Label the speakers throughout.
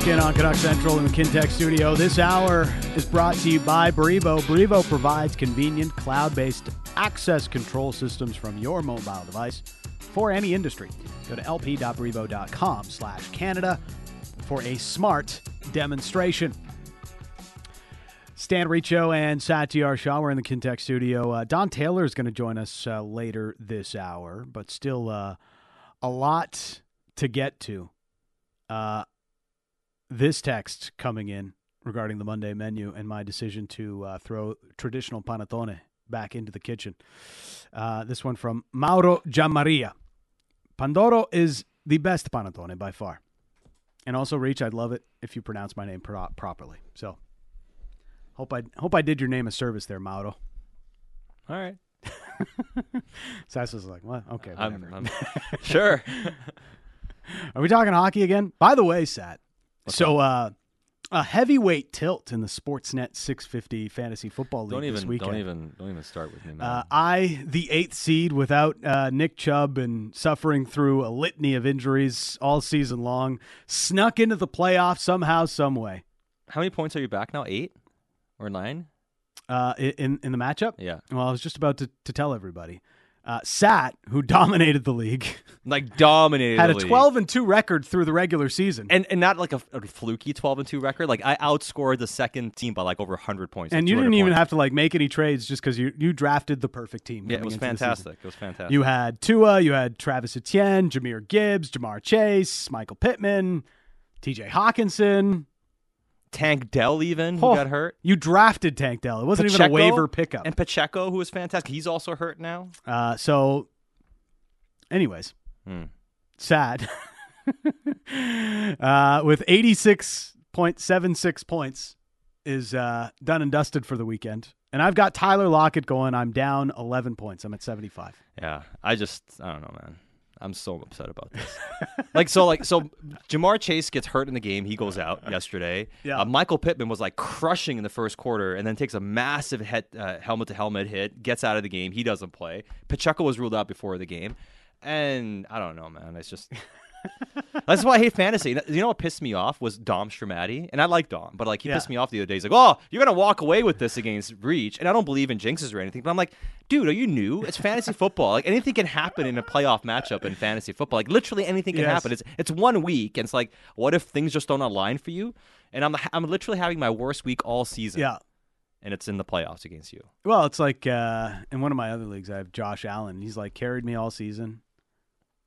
Speaker 1: Back in on Canuck Central in the Kintec studio. This hour is brought to you by Brivo. Brivo provides convenient cloud-based access control systems from your mobile device for any industry. Go to lp.brivo.com slash Canada for a smart demonstration. Stan Riccio and Satiar Shah were in the Kintec studio. Uh, Don Taylor is going to join us uh, later this hour, but still uh, a lot to get to. This text coming in regarding the Monday menu and my decision to uh, throw traditional panettone back into the kitchen. Uh, this one from Mauro Giammaria. Pandoro is the best panettone by far. And also, Reach, I'd love it if you pronounce my name pro- properly. So, hope I hope I did your name a service there, Mauro.
Speaker 2: All right.
Speaker 1: Sass was like, "What? Okay,
Speaker 2: I'm. I'm sure.
Speaker 1: Are we talking hockey again? By the way, Sat. So, uh, a heavyweight tilt in the Sportsnet 650 fantasy football league
Speaker 2: don't
Speaker 1: this
Speaker 2: even
Speaker 1: weekend.
Speaker 2: don't even don't even start with me, man.
Speaker 1: Uh, I, the eighth seed, without uh, Nick Chubb and suffering through a litany of injuries all season long, snuck into the playoffs somehow, some way.
Speaker 2: How many points are you back now? Eight or nine?
Speaker 1: Uh, in in the matchup,
Speaker 2: Yeah,
Speaker 1: well, I was just about to, to tell everybody. Uh, Sat, who dominated the league,
Speaker 2: like dominated.
Speaker 1: had a. 12 and two record through the regular season.
Speaker 2: and and not like a, a fluky twelve and two record. Like I outscored the second team by like over hundred points.
Speaker 1: And
Speaker 2: like
Speaker 1: you didn't even
Speaker 2: points.
Speaker 1: have to like make any trades just because you you drafted the perfect team.
Speaker 2: Yeah, it was
Speaker 1: into the season.
Speaker 2: fantastic. It was fantastic.
Speaker 1: You had Tua, you had Travis Etienne, Jahmyr Gibbs, Ja'Marr Chase, Michael Pittman, T.J. Hockenson.
Speaker 2: Tank Dell even who
Speaker 1: Oh,
Speaker 2: got hurt.
Speaker 1: You drafted Tank Dell. It wasn't even a waiver pickup.
Speaker 2: And Pacheco, who was fantastic, he's also hurt now.
Speaker 1: Uh, so, anyways,
Speaker 2: Hmm.
Speaker 1: sad. uh, with 86.76 points is uh, done and dusted for the weekend. And I've got Tyler Lockett going. I'm down 11 points. I'm at 75.
Speaker 2: Yeah, I just I don't know, man. I'm so upset about this. like so, like so, Ja'Marr Chase gets hurt in the game. He goes out yesterday.
Speaker 1: Yeah.
Speaker 2: Uh, Michael Pittman was like crushing in the first quarter, and then takes a massive head uh, helmet to helmet hit. Gets out of the game. He doesn't play. Pacheco was ruled out before the game, and I don't know, man. It's just. That's why I hate fantasy. You know what pissed me off was Dom Stramati, and I like Dom, but like he
Speaker 1: Yeah.
Speaker 2: pissed me off the other day. He's like, "Oh, you're gonna walk away with this against Reach," and I don't believe in jinxes or anything. But I'm like, dude, are you new? It's fantasy football. Like anything can happen in a playoff matchup in fantasy football. Like literally anything can
Speaker 1: Yes.
Speaker 2: happen. It's it's one week, and it's like, what if things just don't align for you? And I'm I'm literally having my worst week all season.
Speaker 1: Yeah.
Speaker 2: and it's in the playoffs against you.
Speaker 1: Well, it's like uh, in one of my other leagues, I have Josh Allen. He's like carried me all season.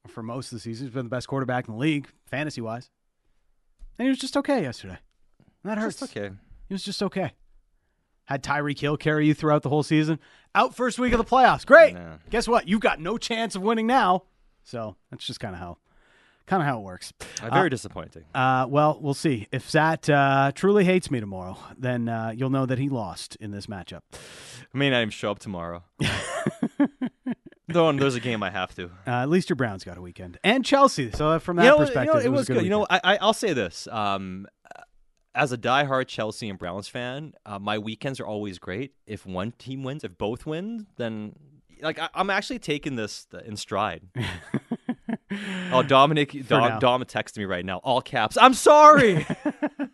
Speaker 1: For most of the season, he's been the best quarterback in the league, fantasy wise. And he was just okay yesterday. And that hurts.
Speaker 2: Just okay.
Speaker 1: He was just okay. Had Tyreek Hill carry you throughout the whole season. Out first week of the playoffs. Great. Guess what? You've got no chance of winning now. So that's just kind of how, kind of how it works.
Speaker 2: Uh, very disappointing.
Speaker 1: Uh, well, we'll see. If Sat uh, truly hates me tomorrow, then uh, you'll know that he lost in this matchup.
Speaker 2: I may not even show up tomorrow. Though there's a game I have to.
Speaker 1: Uh, at least your Browns got a weekend and Chelsea. So uh, from that
Speaker 2: you know,
Speaker 1: perspective,
Speaker 2: you know, it,
Speaker 1: it
Speaker 2: was
Speaker 1: a
Speaker 2: good. You know. I, I, I'll say this. Um, as a diehard Chelsea and Browns fan, uh, my weekends are always great. If one team wins, if both win, then like I, I'm actually taking this in stride. oh, Dominic. Dom, Dom texted me right now, all caps. I'm sorry.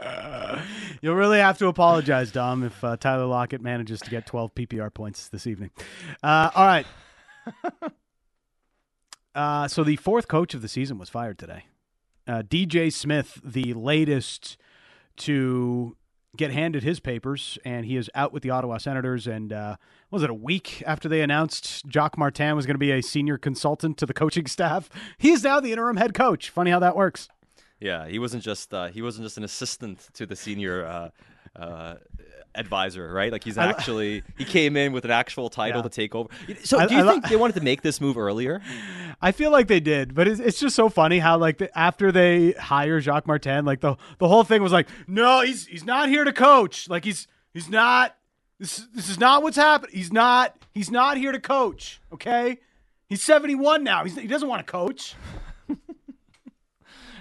Speaker 1: You'll really have to apologize, Dom, if uh, Tyler Lockett manages to get 12 PPR points this evening. Uh, all right. uh, so the fourth coach of the season was fired today. Uh, DJ Smith, the latest to get handed his papers, and he is out with the Ottawa Senators. And uh, was it a week after they announced Jacques Martin was going to be a senior consultant to the coaching staff? He is now the interim head coach. Funny how that works.
Speaker 2: Yeah, he wasn't just uh, he wasn't just an assistant to the senior uh, uh, advisor, right? Like he's actually he came in with an actual title
Speaker 1: Yeah.
Speaker 2: to take over. So do you
Speaker 1: I
Speaker 2: think they wanted to make this move earlier?
Speaker 1: I feel like they did, but it's, it's just so funny how like the, after they hire Jacques Martin, like the the whole thing was like, no, he's he's not here to coach. Like he's he's not. This this is not what's happening. He's not he's not here to coach. Okay, he's seventy one now. He's, he doesn't want to coach.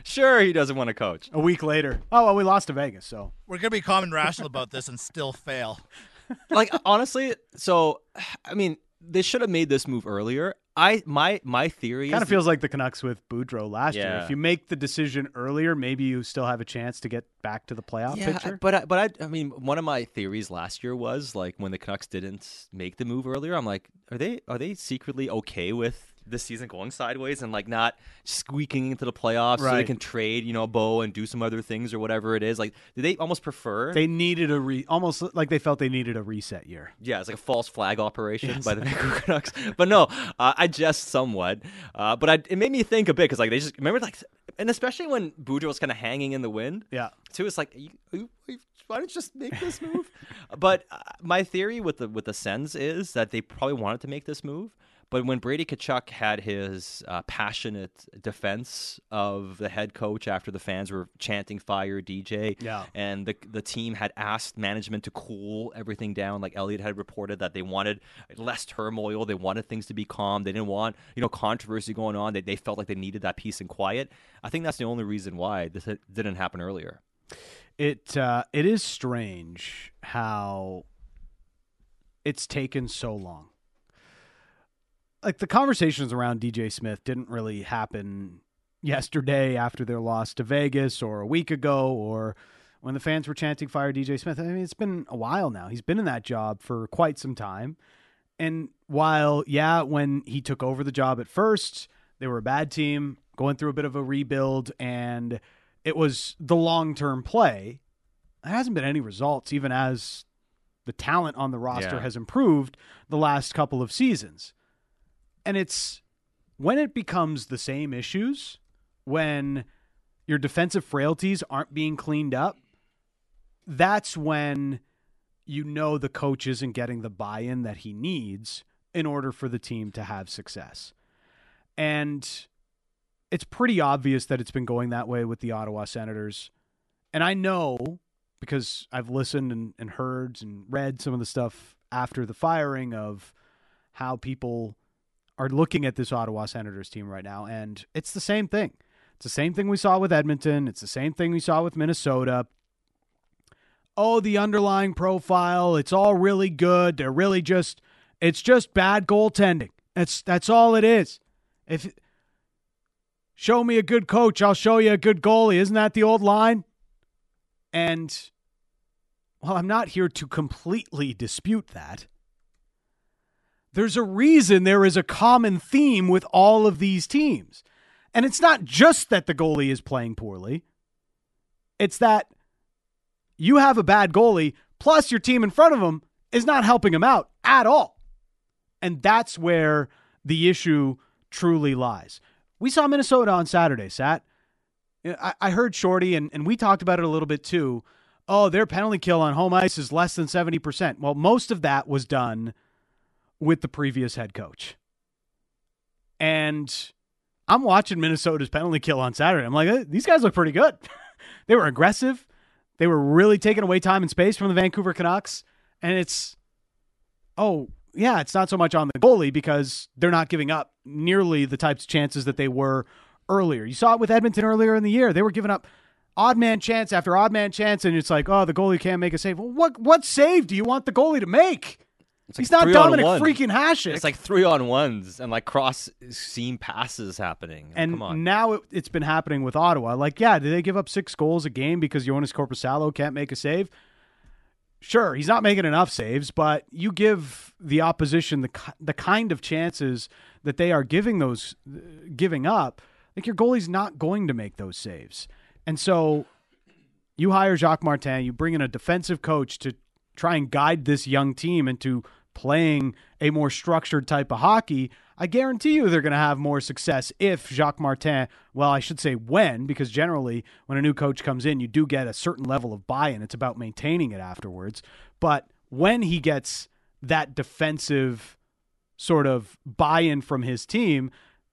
Speaker 2: Sure, he doesn't want to coach.
Speaker 1: A week later, oh well, we lost to Vegas, so
Speaker 3: We're gonna be calm and rational about this and still fail.
Speaker 2: like honestly, so I mean, they should have made this move earlier. I my my theory
Speaker 1: Kind of feels like the Canucks with Boudreau last year. If you make the decision earlier, maybe you still have a chance to get back to the playoff
Speaker 2: yeah,
Speaker 1: picture.
Speaker 2: but I, but I, I mean, one of my theories last year was like when the Canucks didn't make the move earlier. I'm like, are they are they secretly okay with this season going sideways and like not squeaking into the playoffs so they can trade, you know, Bo and do some other things or whatever it is? Like, do they almost prefer?
Speaker 1: They needed a re almost like they felt they needed a reset year.
Speaker 2: Yeah, it's like a false flag operation by the Vancouver Canucks. But no, uh, I jest somewhat. Uh, but I, it made me think a bit because like they just remember like, and especially when Boudreau was kind of hanging in the wind.
Speaker 1: Yeah.
Speaker 2: too. It's like, you, you- why don't you just make this move? but uh, my theory with the with the Sens is that they probably wanted to make this move, but when Brady Tkachuk had his uh, passionate defense of the head coach after the fans were chanting "Fire DJ,"
Speaker 1: Yeah.
Speaker 2: and the the team had asked management to cool everything down, like Elliotte had reported that they wanted less turmoil, they wanted things to be calm, they didn't want you know controversy going on. They they felt like they needed that peace and quiet. I think that's the only reason why this didn't happen earlier.
Speaker 1: It uh, it is strange how it's taken so long. Like the conversations around DJ Smith didn't really happen yesterday after their loss to Vegas or a week ago or when the fans were chanting fire DJ Smith. I mean, it's been a while now. He's been in that job for quite some time. And while, yeah, when he took over the job at first, they were a bad team, going through a bit of a rebuild, and it was the long term play. There hasn't been any results, even as the talent on the roster
Speaker 2: Yeah.
Speaker 1: has improved the last couple of seasons. And it's when it becomes the same issues, when your defensive frailties aren't being cleaned up, that's when you know the coach isn't getting the buy in that he needs in order for the team to have success. And it's pretty obvious that it's been going that way with the Ottawa Senators. And I know because I've listened and, and heard and read some of the stuff after the firing of how people are looking at this Ottawa Senators team right now. And it's the same thing. It's the same thing we saw with Edmonton. It's the same thing we saw with Minnesota. Oh, the underlying profile, it's all really good. They're really just it's just bad goaltending. That's that's all it is. If show me a good coach, I'll show you a good goalie. Isn't that the old line? And well, I'm not here to completely dispute that. There's a reason there is a common theme with all of these teams. And it's not just that the goalie is playing poorly. It's that you have a bad goalie, plus your team in front of him is not helping him out at all. And that's where the issue truly lies. We saw Minnesota on Saturday, Sat. I, I heard Shorty, and, and we talked about it a little bit too. Oh, their penalty kill on home ice is less than 70%. Well, most of that was done with the previous head coach. And I'm watching Minnesota's penalty kill on Saturday. I'm like, "Eh, these guys look pretty good. they were aggressive. They were really taking away time and space from the Vancouver Canucks. And it's, oh, yeah, it's not so much on the goalie because they're not giving up nearly the types of chances that they were earlier. You saw it with Edmonton earlier in the year. They were giving up odd man chance after odd man chance, and it's like, oh, the goalie can't make a save. Well, what what save do you want the goalie to make?
Speaker 2: It's
Speaker 1: He's not
Speaker 2: three on Dominik
Speaker 1: freaking Hasek.
Speaker 2: It's like three on ones and like cross seam passes happening.
Speaker 1: and
Speaker 2: Come on.
Speaker 1: now it, it's been happening with Ottawa. Like, yeah, did they give up six goals a game because Joonas Korpisalo can't make a save? Sure, he's not making enough saves, but you give the opposition the ki- the kind of chances that they are giving those giving up. Like your goalie's not going to make those saves, and so you hire Jacques Martin, you bring in a defensive coach to try and guide this young team into playing a more structured type of hockey. I guarantee you they're going to have more success if Jacques Martin, well, I should say when, because generally when a new coach comes in, you do get a certain level of buy in. It's about maintaining it afterwards. But when he gets that defensive sort of buy in from his team,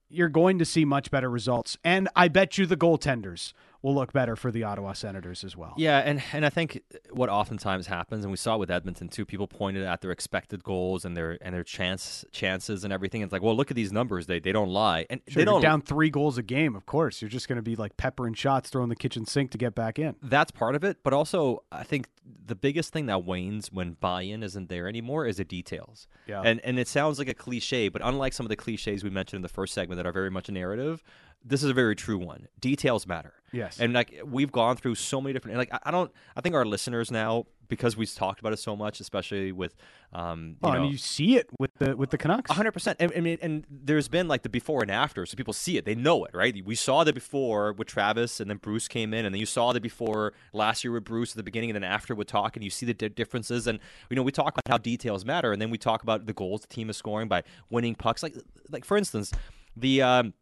Speaker 1: you're going to see much better results. And I bet you the goaltenders will look better for the Ottawa Senators as well.
Speaker 2: Yeah, and and I think what oftentimes happens, and we saw it with Edmonton too. People pointed at their expected goals and their and their chance chances and everything. It's like, well, look at these numbers; they they don't lie, and
Speaker 1: Sure,
Speaker 2: they don't.
Speaker 1: down three goals a game. Of course, you're just going to be like peppering shots, throwing the kitchen sink to get back in.
Speaker 2: that's part of it, but also I think the biggest thing that wanes when buy-in isn't there anymore is the details.
Speaker 1: Yeah.
Speaker 2: And and it sounds like a cliche, but unlike some of the cliches we mentioned in the first segment that are very much a narrative, this is a very true one. Details matter.
Speaker 1: Yes.
Speaker 2: And like we've gone through so many different like I- I don't I think our listeners now because we've talked about it so much, especially with um you
Speaker 1: Well,
Speaker 2: know
Speaker 1: I mean, you see it with the with the Canucks.
Speaker 2: hundred percent. I mean, and there's been like the before and after, so people see it, they know it, right? We saw the before with Travis, and then Bruce came in, and then you saw the before last year with Bruce at the beginning, and then after with talk, and you see the di- differences. And you know, we talk about how details matter, and then we talk about the goals the team is scoring by winning pucks. Like, like for instance, the um,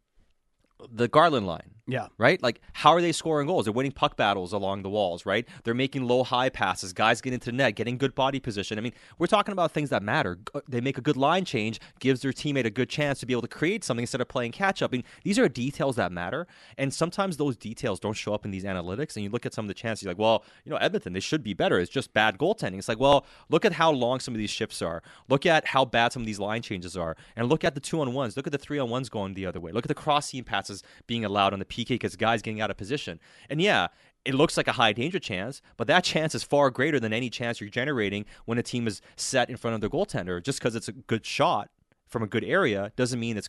Speaker 2: the Garland line
Speaker 1: Yeah.
Speaker 2: right? Like, how are they scoring goals? They're winning puck battles along the walls, right? They're making low high passes, guys get into the net, getting good body position. I mean, we're talking about things that matter. Uh, they make a good line change, gives their teammate a good chance to be able to create something instead of playing catch up. I mean, these are details that matter. And sometimes those details don't show up in these analytics. And you look at some of the chances, you're like, well, you know, Edmonton, they should be better. It's just bad goaltending. It's like, well, look at how long some of these shifts are. Look at how bad some of these line changes are. And look at the two on ones. Look at the three on ones going the other way. Look at the cross seam passes being allowed on the PK because guys getting out of position. And yeah, it looks like a high danger chance, but that chance is far greater than any chance you're generating when a team is set in front of their goaltender. Just because it's a good shot from a good area doesn't mean it's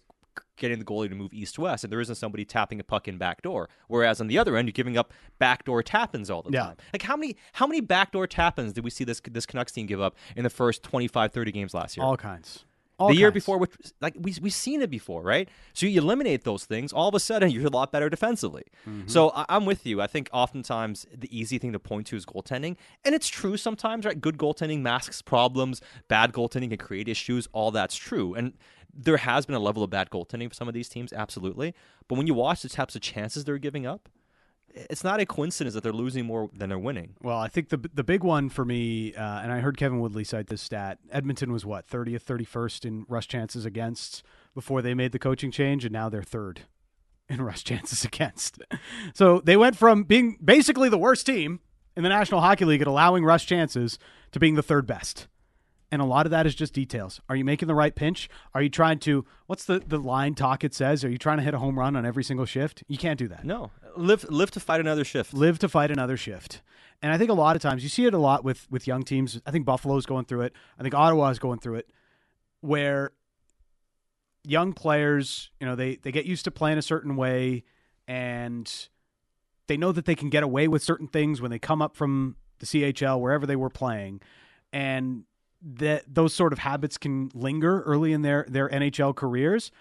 Speaker 2: getting the goalie to move east west and there isn't somebody tapping a puck in backdoor. Whereas on the other end, you're giving up backdoor tap-ins all the
Speaker 1: Yeah.
Speaker 2: time. Like how many how many backdoor tap-ins did we see this this Canucks team give up in the first 25 30 games last year?
Speaker 1: All kinds. All
Speaker 2: the year before, which like we we've seen it before, right? So you eliminate those things, all of a sudden you're a lot better defensively.
Speaker 1: Mm-hmm.
Speaker 2: So I, I'm with you. I think oftentimes the easy thing to point to is goaltending, and it's true sometimes, right? Good goaltending masks problems, bad goaltending can create issues. All that's true, and there has been a level of bad goaltending for some of these teams, absolutely. But when you watch the types of chances they're giving up, it's not a coincidence that they're losing more than they're winning.
Speaker 1: Well, I think the the big one for me, uh, and I heard Kevin Woodley cite this stat. Edmonton was what thirtieth, thirty first in rush chances against before they made the coaching change, and now they're third in rush chances against. So they went from being basically the worst team in the National Hockey League at allowing rush chances to being the third best. And a lot of that is just details. Are you making the right pinch? Are you trying to what's the, the line talk it says? Are you trying to hit a home run on every single shift? You can't do that
Speaker 2: No, live live to fight another shift.
Speaker 1: live to fight another shift. And I think a lot of times you see it a lot with with young teams. I think Buffalo's going through it. I think Ottawa's going through it, where young players, you know, they they get used to playing a certain way, and they know that they can get away with certain things when they come up from the CHL wherever they were playing, and that those sort of habits can linger early in their their NHL careers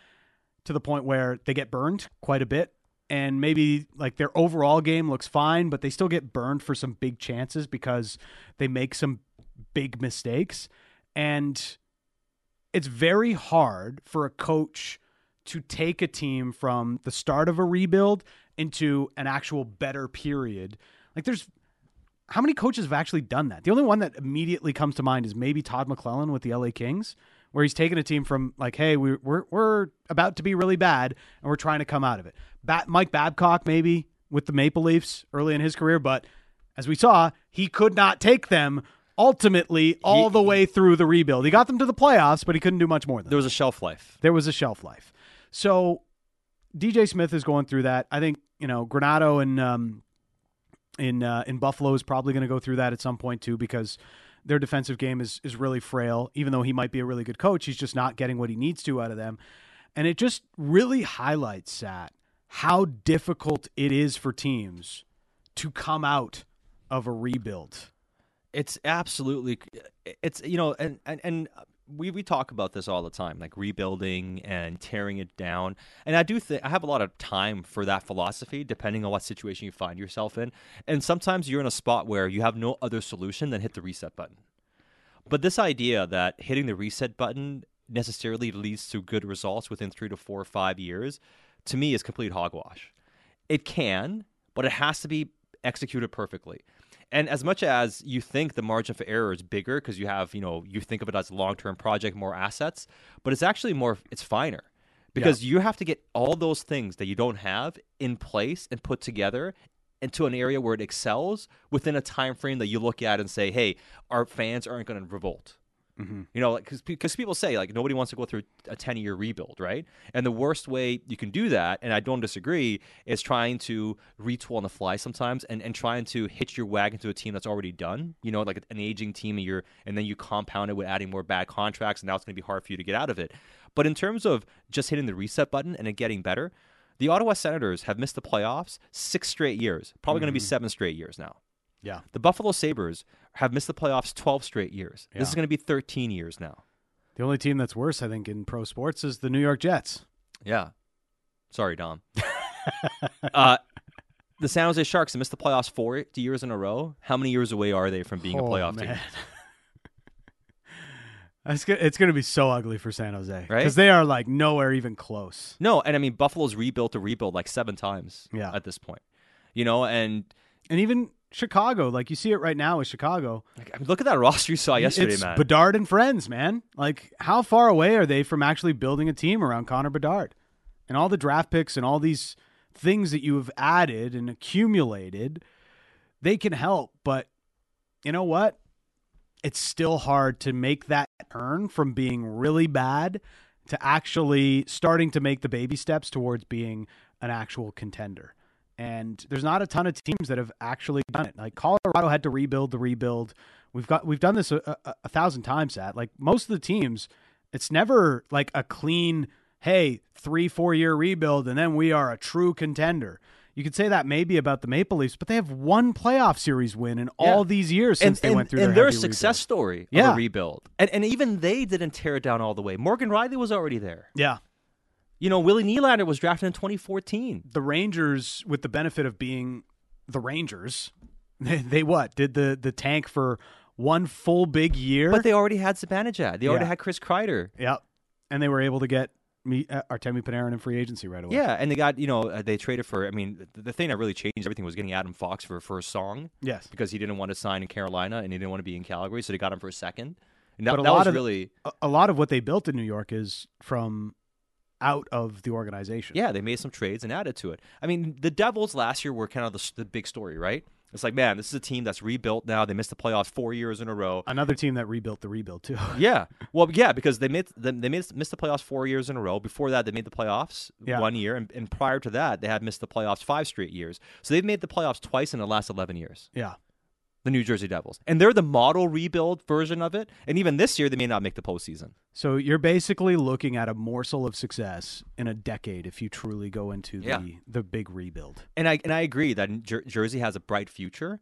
Speaker 1: to the point where they get burned quite a bit. And maybe like their overall game looks fine but they still get burned for some big chances because they make some big mistakes. And it's very hard for a coach to take a team from the start of a rebuild into an actual better period. Like there's how many coaches have actually done that? The only one that immediately comes to mind is maybe Todd McLellan with the LA Kings, where he's taken a team from like, hey, we're we're, we're about to be really bad and we're trying to come out of it. Bat- Mike Babcock maybe with the Maple Leafs early in his career, but as we saw, he could not take them ultimately all the way through the rebuild. He got them to the playoffs, but he couldn't do much more than
Speaker 2: There
Speaker 1: that
Speaker 2: was a shelf life.
Speaker 1: there was a shelf life. So DJ Smith is going through that. I think you know Granato and um, in uh, in Buffalo is probably going to go through that at some point too because their defensive game is is really frail. Even though he might be a really good coach, he's just not getting what he needs to out of them. And it just really highlights Sat how difficult it is for teams to come out of a rebuild.
Speaker 2: It's absolutely it's you know and and, and we, we talk about this all the time like rebuilding and tearing it down. And i do think i have a lot of time for that philosophy depending on what situation you find yourself in. And sometimes you're in a spot where you have no other solution than hit the reset button. But this idea that hitting the reset button necessarily leads to good results within three to four or five years to me is complete hogwash. It can but it has to be executed perfectly and as much as you think the margin for error is bigger because you have, you know, you think of it as a long-term project, more assets, but it's actually more, it's finer because you have to get all those things that you don't have in place and put together into an area where it excels within a time frame that you look at and say, "Hey, our fans aren't going to revolt."
Speaker 1: Mm-hmm.
Speaker 2: You know, because because people say like nobody wants to go through a ten year rebuild, right? And the worst way you can do that, and I don't disagree, is trying to retool on the fly sometimes, and, and trying to hitch your wagon to a team that's already done. You know, like an aging team, and you're and then you compound it with adding more bad contracts, and now it's going to be hard for you to get out of it. But in terms of just hitting the reset button and it getting better, the Ottawa Senators have missed the playoffs six straight years, probably going to be seven straight years now.
Speaker 1: Yeah.
Speaker 2: The Buffalo Sabres have missed the playoffs 12 straight years. This is going to be 13 years now.
Speaker 1: The only team that's worse, I think, in pro sports is the New York Jets.
Speaker 2: Yeah. Sorry, Dom. uh, the San Jose Sharks have missed the playoffs four years in a row. How many years away are they from being a
Speaker 1: Oh,
Speaker 2: playoff team?
Speaker 1: man. It's it's going to be so ugly for San Jose
Speaker 2: Right?
Speaker 1: because they are like nowhere even close.
Speaker 2: No, and I mean Buffalo's rebuilt to rebuild like seven times
Speaker 1: Yeah.
Speaker 2: at this point. You know, and
Speaker 1: And even Chicago, like you see it right now with Chicago.
Speaker 2: like, I mean, look at that roster you saw yesterday,
Speaker 1: it's
Speaker 2: man.
Speaker 1: Bedard and friends, man. Like how far away are they from actually building a team around Connor Bedard? And all the draft picks and all these things that you have added and accumulated, they can help, but you know what? It's still hard to make that turn from being really bad to actually starting to make the baby steps towards being an actual contender. And there's not a ton of teams that have actually done it. Like Colorado had to rebuild the rebuild. We've got we've done this a, a, a thousand times. At like most of the teams, it's never like a clean, hey, three four year rebuild, and then we are a true contender. You could say that maybe about the Maple Leafs, but they have one playoff series win in all these years since they went through
Speaker 2: and
Speaker 1: their
Speaker 2: they're a success
Speaker 1: rebuild.
Speaker 2: story
Speaker 1: Yeah.
Speaker 2: rebuild. And and even they didn't tear it down all the way. Morgan Rielly was already there.
Speaker 1: Yeah,
Speaker 2: You know, Willie Nylander was drafted in 2014.
Speaker 1: the Rangers, with the benefit of being the Rangers, they, they what did the the tank for one full big year,
Speaker 2: But they already had Zibanejad. They already had Chris Kreider.
Speaker 1: Yep. And they were able to get me, uh, Artemi Panarin in free agency right away.
Speaker 2: Yeah, and they got, you know, uh, they traded for, I mean, the, the thing that really changed everything was getting Adam Fox for, for a song
Speaker 1: Yes.
Speaker 2: because he didn't want to sign in Carolina and he didn't want to be in Calgary, so they got him for a second. And that,
Speaker 1: But a
Speaker 2: that
Speaker 1: lot
Speaker 2: was
Speaker 1: of-
Speaker 2: really,
Speaker 1: A, a lot of what they built in New York is from out of the organization.
Speaker 2: yeah, they made some trades and added to it. I mean, the Devils last year were kind of the, the big story, right? It's like, man, this is a team that's rebuilt now. They missed the playoffs four years in a row.
Speaker 1: Another team that rebuilt the rebuild too.
Speaker 2: Yeah, well, yeah, because they made they made, missed the playoffs four years in a row. Before that, they made the playoffs
Speaker 1: Yeah.
Speaker 2: one year, and, and prior to that, they had missed the playoffs five straight years. So they've made the playoffs twice in the last eleven years.
Speaker 1: yeah.
Speaker 2: The New Jersey Devils, and they're the model rebuild version of it. And even this year, they may not make the postseason.
Speaker 1: So you're basically looking at a morsel of success in a decade if you truly go into the
Speaker 2: Yeah.
Speaker 1: the big rebuild.
Speaker 2: And I and I agree that Jer- Jersey has a bright future,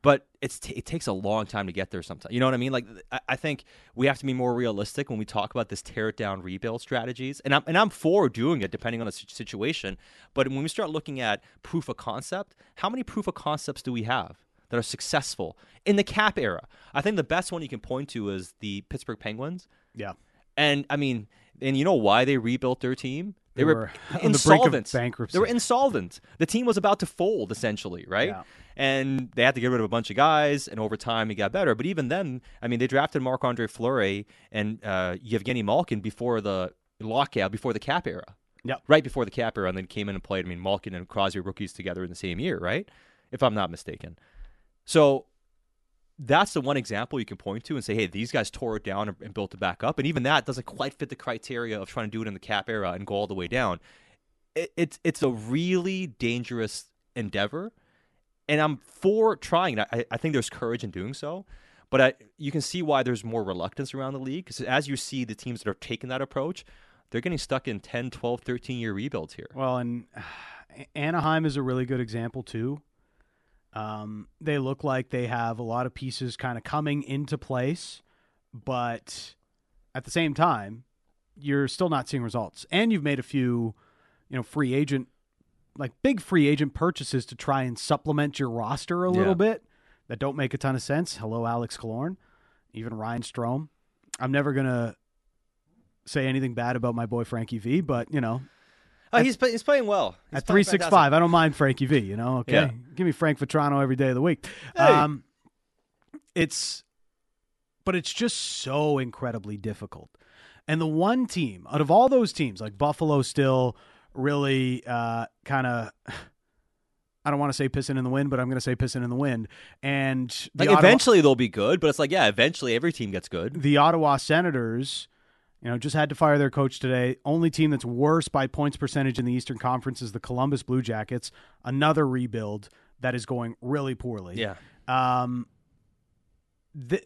Speaker 2: but it's t- it takes a long time to get there. Sometimes, you know what I mean? Like I, I think we have to be more realistic when we talk about this tear it down rebuild strategies. And I'm and I'm for doing it depending on the situation. But when we start looking at proof of concept, how many proof of concepts do we have? That are successful in the cap era. I think the best one you can point to is the Pittsburgh Penguins.
Speaker 1: Yeah.
Speaker 2: And I mean, and you know why they rebuilt their team?
Speaker 1: They
Speaker 2: were,
Speaker 1: were on the
Speaker 2: insolvent.
Speaker 1: bankruptcy.
Speaker 2: They were insolvent. The team was about to fold, essentially, right?
Speaker 1: Yeah.
Speaker 2: And they had to get rid of a bunch of guys, and over time it got better. But even then, I mean, they drafted Marc Andre Fleury and uh, Evgeni Malkin before the lockout, before the cap era.
Speaker 1: Yep.
Speaker 2: Right before the cap era, and then came in and played. I mean, Malkin and Crosby rookies together in the same year, right? If I'm not mistaken. So that's the one example you can point to and say, hey, these guys tore it down and, built it back up. And even that doesn't quite fit the criteria of trying to do it in the cap era and go all the way down. It, it's it's a really dangerous endeavor, and I'm for trying. I, I think there's courage in doing so, but I, you can see why there's more reluctance around the league because as you see the teams that are taking that approach, they're getting stuck in 10, 12, 13 year rebuilds here.
Speaker 1: Well, and Anaheim is a really good example too. Um, they look like they have a lot of pieces kind of coming into place, but at the same time, you're still not seeing results. And you've made a few, you know, free agent, like big free agent purchases to try and supplement your roster a
Speaker 2: Yeah.
Speaker 1: little bit that don't make a ton of sense. Hello, Alex Killorn, even Ryan Strome. I'm never gonna say anything bad about my boy Frankie V, but you know,
Speaker 2: Uh, he's, he's playing well. He's
Speaker 1: at three six five, I don't mind Frankie V. You know, okay,
Speaker 2: Yeah.
Speaker 1: give me Frank Vatrano every day of the week.
Speaker 2: Hey.
Speaker 1: Um, it's, but it's just so incredibly difficult. And the one team out of all those teams, like Buffalo, still really uh, kind of I don't want to say pissing in the wind, but I'm going to say pissing in the wind. And the
Speaker 2: Like
Speaker 1: Ottawa,
Speaker 2: eventually they'll be good, but it's like yeah, eventually every team gets good.
Speaker 1: the Ottawa Senators, you know, just had to fire their coach today. Only team that's worse by points percentage in the Eastern Conference is the Columbus Blue Jackets. Another rebuild that is going really poorly.
Speaker 2: Yeah.
Speaker 1: Um, the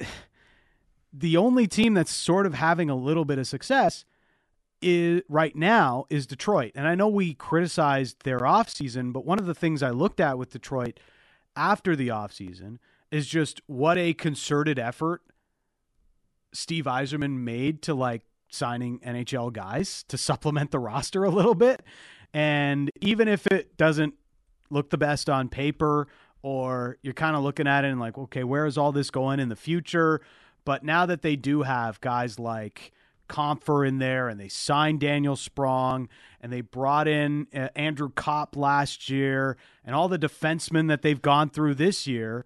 Speaker 1: the only team that's sort of having a little bit of success is right now is Detroit. And I know we criticized their offseason, but one of the things I looked at with Detroit after the offseason is just what a concerted effort Steve Yzerman made to like signing NHL guys to supplement the roster a little bit. And even if it doesn't look the best on paper or you're kind of looking at it and like, okay, where is all this going in the future? But now that they do have guys like Compher in there and they signed Daniel Sprong and they brought in uh, Andrew Copp last year and all the defensemen that they've gone through this year,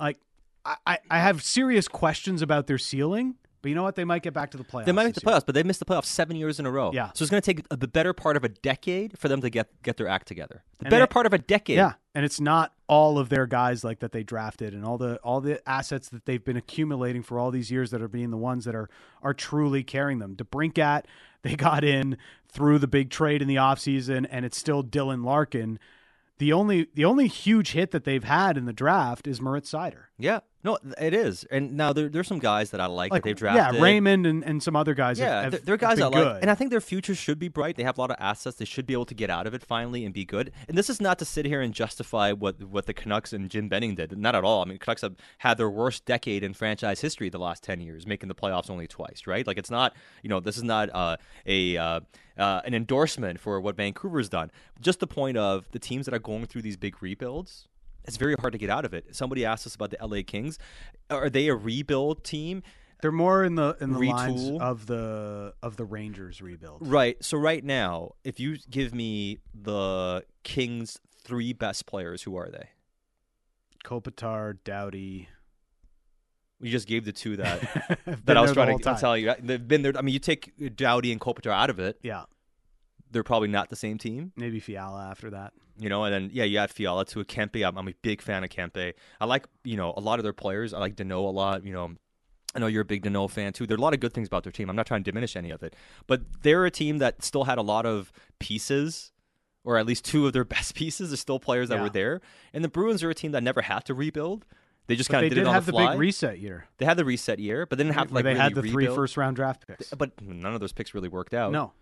Speaker 1: like I, I- I have serious questions about their ceiling. But you know what? They might get back to the playoffs.
Speaker 2: They might make the playoffs, but they missed the playoffs seven years in a row.
Speaker 1: Yeah.
Speaker 2: So it's going to take a, the better part of a decade for them to get get their act together. The
Speaker 1: And
Speaker 2: better
Speaker 1: they-
Speaker 2: part of a decade.
Speaker 1: Yeah, and it's not all of their guys like that they drafted and all the all the assets that they've been accumulating for all these years that are being the ones that are are truly carrying them. DeBrincat, they got in through the big trade in the offseason and it's still Dylan Larkin. The only the only huge hit that they've had in the draft is Moritz Seider.
Speaker 2: Yeah. No, it is. And now there, there's some guys that I like,
Speaker 1: Like
Speaker 2: that they've drafted.
Speaker 1: yeah, Raymond and, and some other guys.
Speaker 2: Yeah,
Speaker 1: have,
Speaker 2: they're, they're guys I like,
Speaker 1: good.
Speaker 2: and I think their future should be bright. They have a lot of assets. They should be able to get out of it finally and be good. And this is not to sit here and justify what what the Canucks and Jim Benning did. Not at all. I mean, Canucks have had their worst decade in franchise history the last ten years, making the playoffs only twice. Right? Like it's not. You know, this is not uh, a. Uh, uh, an endorsement for what Vancouver's done. Just the point of the teams that are going through these big rebuilds, it's very hard to get out of it. Somebody asked us about the LA Kings. Are they a rebuild team?
Speaker 1: they're more in the in the lines of the of the Rangers rebuild.
Speaker 2: Right. So right now, if you give me the Kings' three best players, who are they?
Speaker 1: Kopitar, Doughty.
Speaker 2: We just gave the two that that I was trying to tell you. They've been there. I mean, you take Doughty and Kopitar out of it,
Speaker 1: Yeah,
Speaker 2: they're probably not the same team.
Speaker 1: maybe Fiala after that.
Speaker 2: You know, and then yeah, you add Fiala to a Kempe. I'm, I'm a big fan of Kempe. I like you know a lot of their players. I like Danault a lot. You know, I know you're a big Danault fan too. There are a lot of good things about their team. I'm not trying to diminish any of it, but they're a team that still had a lot of pieces, or at least two of their best pieces are still players that
Speaker 1: Yeah.
Speaker 2: were there. And the Bruins are a team that never had to rebuild. They just kind of did,
Speaker 1: did
Speaker 2: it on
Speaker 1: have
Speaker 2: the fly.
Speaker 1: big reset year.
Speaker 2: they had the reset year, but they didn't have like
Speaker 1: they
Speaker 2: really
Speaker 1: had the three
Speaker 2: rebuild.
Speaker 1: first round draft picks.
Speaker 2: But none of those picks really worked out.
Speaker 1: No,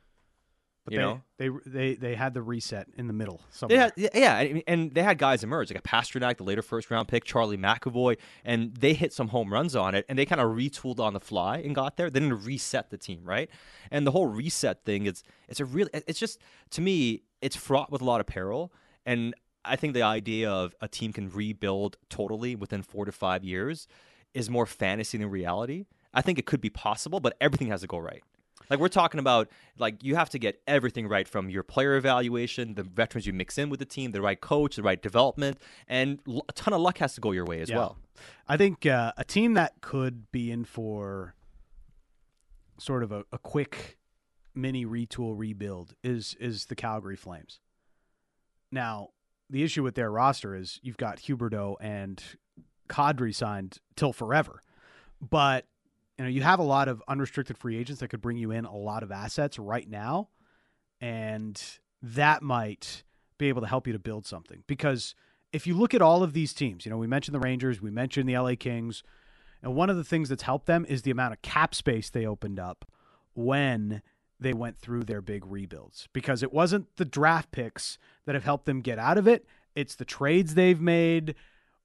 Speaker 1: but
Speaker 2: You
Speaker 1: they,
Speaker 2: know?
Speaker 1: they they they had the reset in the middle.
Speaker 2: They
Speaker 1: Somewhere.
Speaker 2: had, yeah, yeah, and they had guys emerge like a Pastrnak, the later first round pick, Charlie McAvoy, and they hit some home runs on it, and they kind of retooled on the fly and got there. They didn't reset the team, right? And the whole reset thing is it's a real, it's just to me, it's fraught with a lot of peril, and I think the idea of a team can rebuild totally within four to five years is more fantasy than reality. I think it could be possible, but everything has to go right. Like we're talking about, like you have to get everything right from your player evaluation, the veterans you mix in with the team, the right coach, the right development, and l- a ton of luck has to go your way as
Speaker 1: Yeah.
Speaker 2: well.
Speaker 1: I think uh, a team that could be in for sort of a, a quick mini retool rebuild is is the Calgary Flames. Now, the issue with their roster is you've got Huberdeau and Kadri signed till forever, but you know you have a lot of unrestricted free agents that could bring you in a lot of assets right now, and that might be able to help you to build something. Because if you look at all of these teams, you know, we mentioned the Rangers, we mentioned the LA Kings, and one of the things that's helped them is the amount of cap space they opened up when they went through their big rebuilds. Because it wasn't the draft picks that have helped them get out of it, it's the trades they've made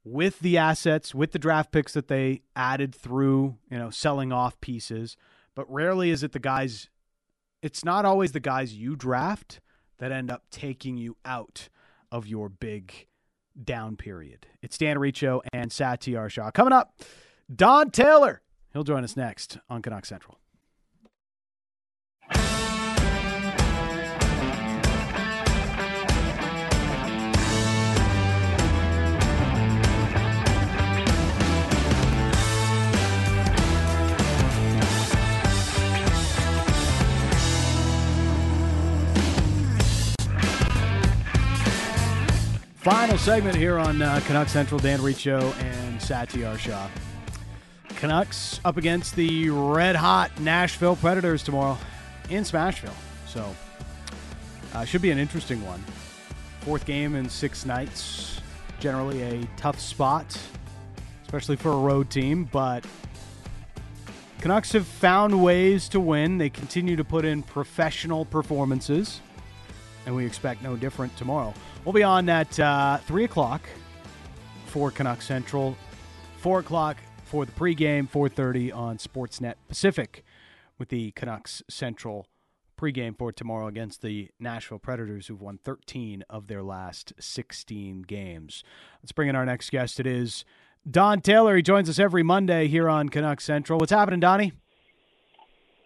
Speaker 1: with the assets, with the draft picks that they added through, you know, selling off pieces, but rarely is it the guys it's not always the guys you draft that end up taking you out of your big down period. It's Dan Riccio and Satiar Shah. Coming up, Don Taylor. He'll join us next on Canuck Central. Final segment here on uh, Central. Dan Riccio and Satiar Shah. Canucks up against the red hot Nashville Predators tomorrow in Smashville. So, uh, should be an interesting one. Fourth game in six nights. Generally a tough spot, especially for a road team, but Canucks have found ways to win. They continue to put in professional performances, and we expect no different tomorrow. We'll be on at uh, 3 o'clock for Canucks Central, 4 o'clock for the pregame, 4.30 on Sportsnet Pacific with the Canucks Central pregame for tomorrow against the Nashville Predators, who've won 13 of their last 16 games. Let's bring in our next guest. It is Don Taylor. He joins us every Monday here on Canucks Central. What's happening, Donnie?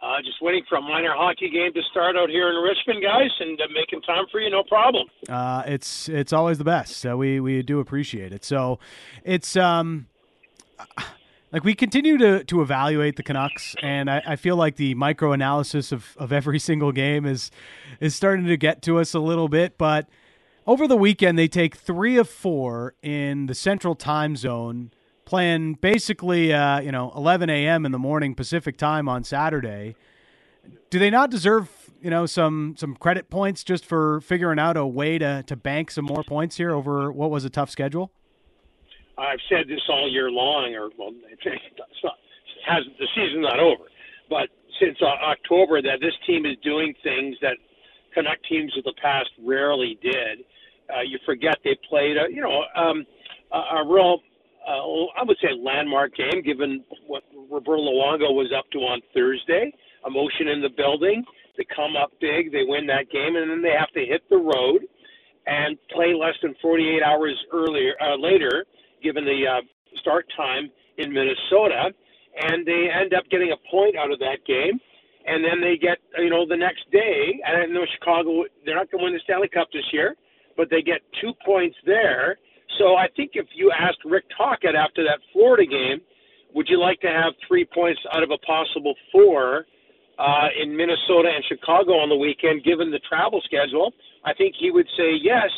Speaker 4: Uh, just waiting for a minor hockey game to start out here in Richmond, guys, and uh, making time for you, no problem.
Speaker 1: Uh, it's it's always the best. So we we do appreciate it. So it's um like we continue to to evaluate the Canucks, and I, I feel like the micro analysis of of every single game is is starting to get to us a little bit, but. Over the weekend, they take three of four in the Central Time Zone, playing basically, uh, you know, 11 a.m. in the morning Pacific time on Saturday. Do they not deserve, you know, some some credit points just for figuring out a way to to bank some more points here over what was a tough schedule?
Speaker 4: I've said this all year long, or well, it's not, has the season's not over, but since uh, October, that this team is doing things that Canuck teams of the past rarely did uh, you forget they played a you know um, a, a real uh, I would say landmark game given what Roberto Luongo was up to on Thursday. Emotion in the building. They come up big, they win that game, and then they have to hit the road and play less than 48 hours earlier uh, later, given the uh, start time in Minnesota, and they end up getting a point out of that game. And then they get, you know, the next day, and I know Chicago, they're not going to win the Stanley Cup this year, but they get two points there. So I think if you asked Rick Tocchet after that Florida game, would you like to have three points out of a possible four uh, in Minnesota and Chicago on the weekend, given the travel schedule? I think he would say yes.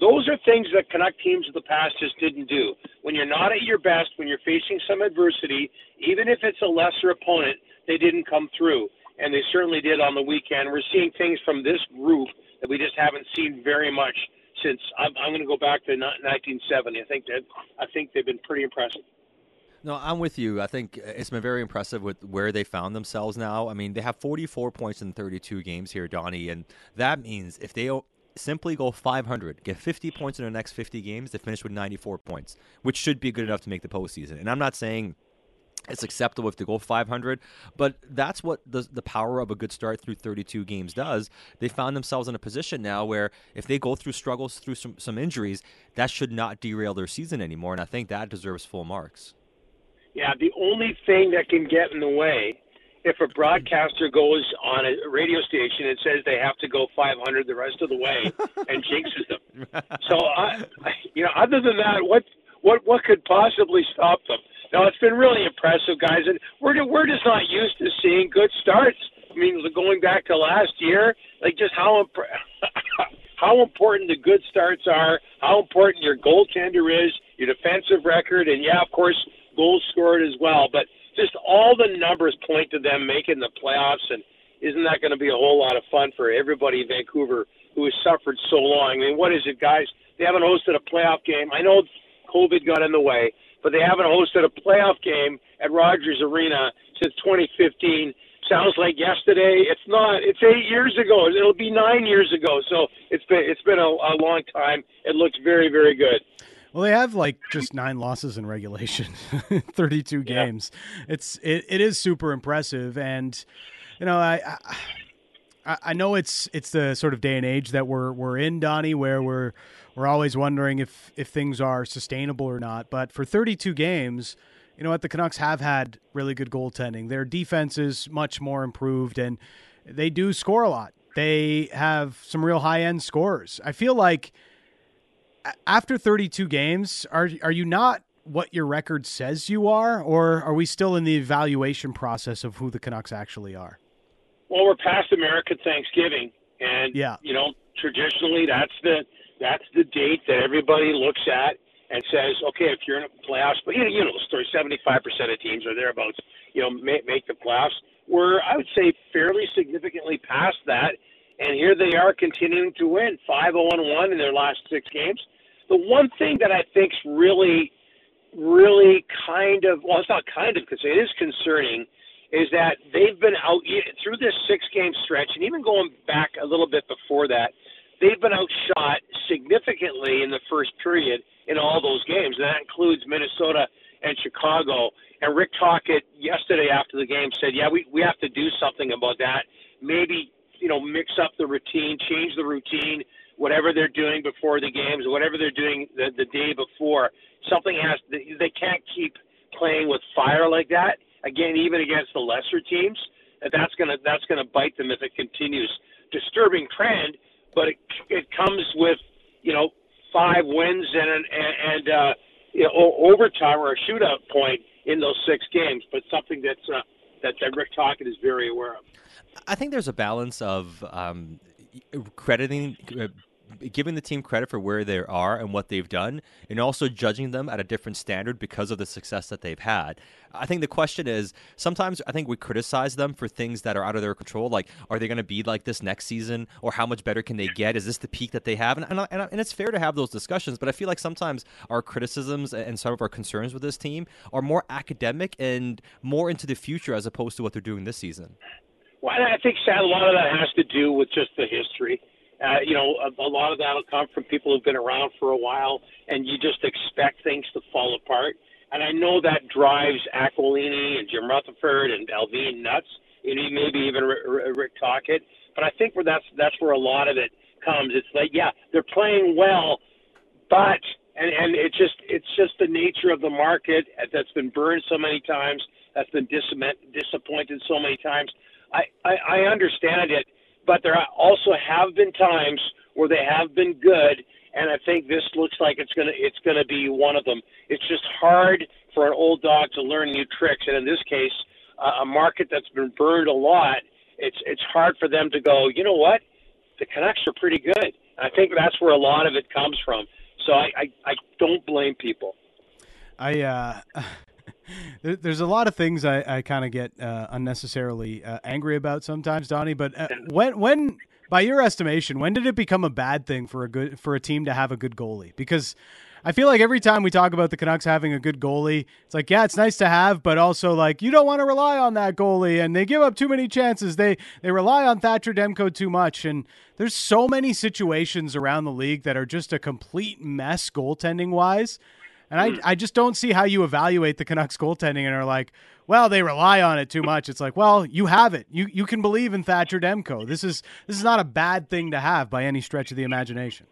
Speaker 4: Those are things that Canuck teams of the past just didn't do. When you're not at your best, when you're facing some adversity, even if it's a lesser opponent, they didn't come through. And they certainly did on the weekend. We're seeing things from this group that we just haven't seen very much since I'm, I'm going to go back to 1970. I think that I think they've been pretty impressive.
Speaker 2: No, I'm with you. I think it's been very impressive with where they found themselves now. I mean, they have 44 points in 32 games here, Donnie, and that means if they simply go 500, get 50 points in their next 50 games, they finish with 94 points, which should be good enough to make the postseason. And I'm not saying it's acceptable if they go 500 but that's what the the power of a good start through 32 games does. They found themselves in a position now where if they go through struggles through some, some injuries that should not derail their season anymore and i think that deserves full marks.
Speaker 4: Yeah the only thing that can get in the way if a broadcaster goes on a radio station and says they have to go 500 the rest of the way and jinxes them. So I, you know other than that what what what could possibly stop them no, it's been really impressive, guys, and we're we're just not used to seeing good starts. I mean, going back to last year, like just how imp- how important the good starts are, how important your goaltender is, your defensive record, and yeah, of course, goals scored as well. But just all the numbers point to them making the playoffs, and isn't that going to be a whole lot of fun for everybody in Vancouver who has suffered so long? I mean, what is it, guys? They haven't hosted a playoff game. I know COVID got in the way, but they haven't hosted a playoff game at Rogers Arena since 2015. Sounds like yesterday. It's not. It's eight years ago. It'll be nine years ago. So it's been it's been a, a long time. It looks very very good.
Speaker 1: Well, they have like just nine losses in regulation, 32 games. Yeah. It's it, it is super impressive, and you know I, I I know it's it's the sort of day and age that we're we're in, Donnie, where we're we're always wondering if if things are sustainable or not. But for 32 games, you know what, the Canucks have had really good goaltending. Their defense is much more improved, and they do score a lot. They have some real high end scores. I feel like after 32 games, are are you not what your record says you are, or are we still in the evaluation process of who the Canucks actually are?
Speaker 4: Well, we're past American Thanksgiving, and
Speaker 1: yeah.
Speaker 4: you know traditionally that's the that's the date that everybody looks at and says, okay, if you're in a playoffs, but you know, you know the story, 75% of teams are thereabouts, you know, make, make the playoffs. We're, I would say, fairly significantly past that, and here they are continuing to win 5 0 1 in their last six games. The one thing that I think's really, really kind of, well, it's not kind of, because it is concerning, is that they've been out through this six game stretch, and even going back a little bit before that, they've been outshot significantly in the first period in all those games. And that includes Minnesota and Chicago. And Rick Tocchet yesterday after the game said, "Yeah, we we have to do something about that. Maybe you know mix up the routine, change the routine, whatever they're doing before the games, whatever they're doing the, the day before. Something has they can't keep playing with fire like that again, even against the lesser teams. That's gonna that's gonna bite them if it continues. Disturbing trend, but it it comes with you know five wins and and, and uh, you know, overtime or a shootout point in those six games, but something that's uh, that, that Rick Tocchet is very aware of.
Speaker 2: I think there's a balance of um, crediting. Giving the team credit for where they are and what they've done, and also judging them at a different standard because of the success that they've had. I think the question is sometimes I think we criticize them for things that are out of their control. Like, are they going to be like this next season, or how much better can they get? Is this the peak that they have? And, and, and, it's fair to have those discussions, but I feel like sometimes our criticisms and some of our concerns with this team are more academic and more into the future as opposed to what they're doing this season.
Speaker 4: Well, I think a lot of that has to do with just the history. Uh, you know, a, a lot of that will come from people who've been around for a while, and you just expect things to fall apart. And I know that drives Aquilini and Jim Rutherford and Allvin nuts, and maybe even Rick Tocchet. But I think where that's that's where a lot of it comes. It's like, yeah, they're playing well, but and and it's just it's just the nature of the market that's been burned so many times, that's been disappointed so many times. I, I I understand it but there also have been times where they have been good, and I think this looks like it's gonna it's gonna be one of them. It's just hard for an old dog to learn new tricks, and in this case, uh, a market that's been burned a lot, it's it's hard for them to go. You know what? The Canucks are pretty good. I think that's where a lot of it comes from. So I I, I don't blame people.
Speaker 1: I uh there's a lot of things I, I kind of get uh, unnecessarily uh, angry about sometimes, Donnie. But uh, when when by your estimation, when did it become a bad thing for a good for a team to have a good goalie? Because I feel like every time we talk about the Canucks having a good goalie, it's like, yeah, it's nice to have, but also like you don't want to rely on that goalie, and they give up too many chances. They they rely on Thatcher Demko too much, and there's so many situations around the league that are just a complete mess goaltending wise. And I, hmm. I just don't see how you evaluate the Canucks goaltending and are like, well, they rely on it too much. It's like, well, you have it. You you can believe in Thatcher Demko. This is this is not a bad thing to have by any stretch of the imagination.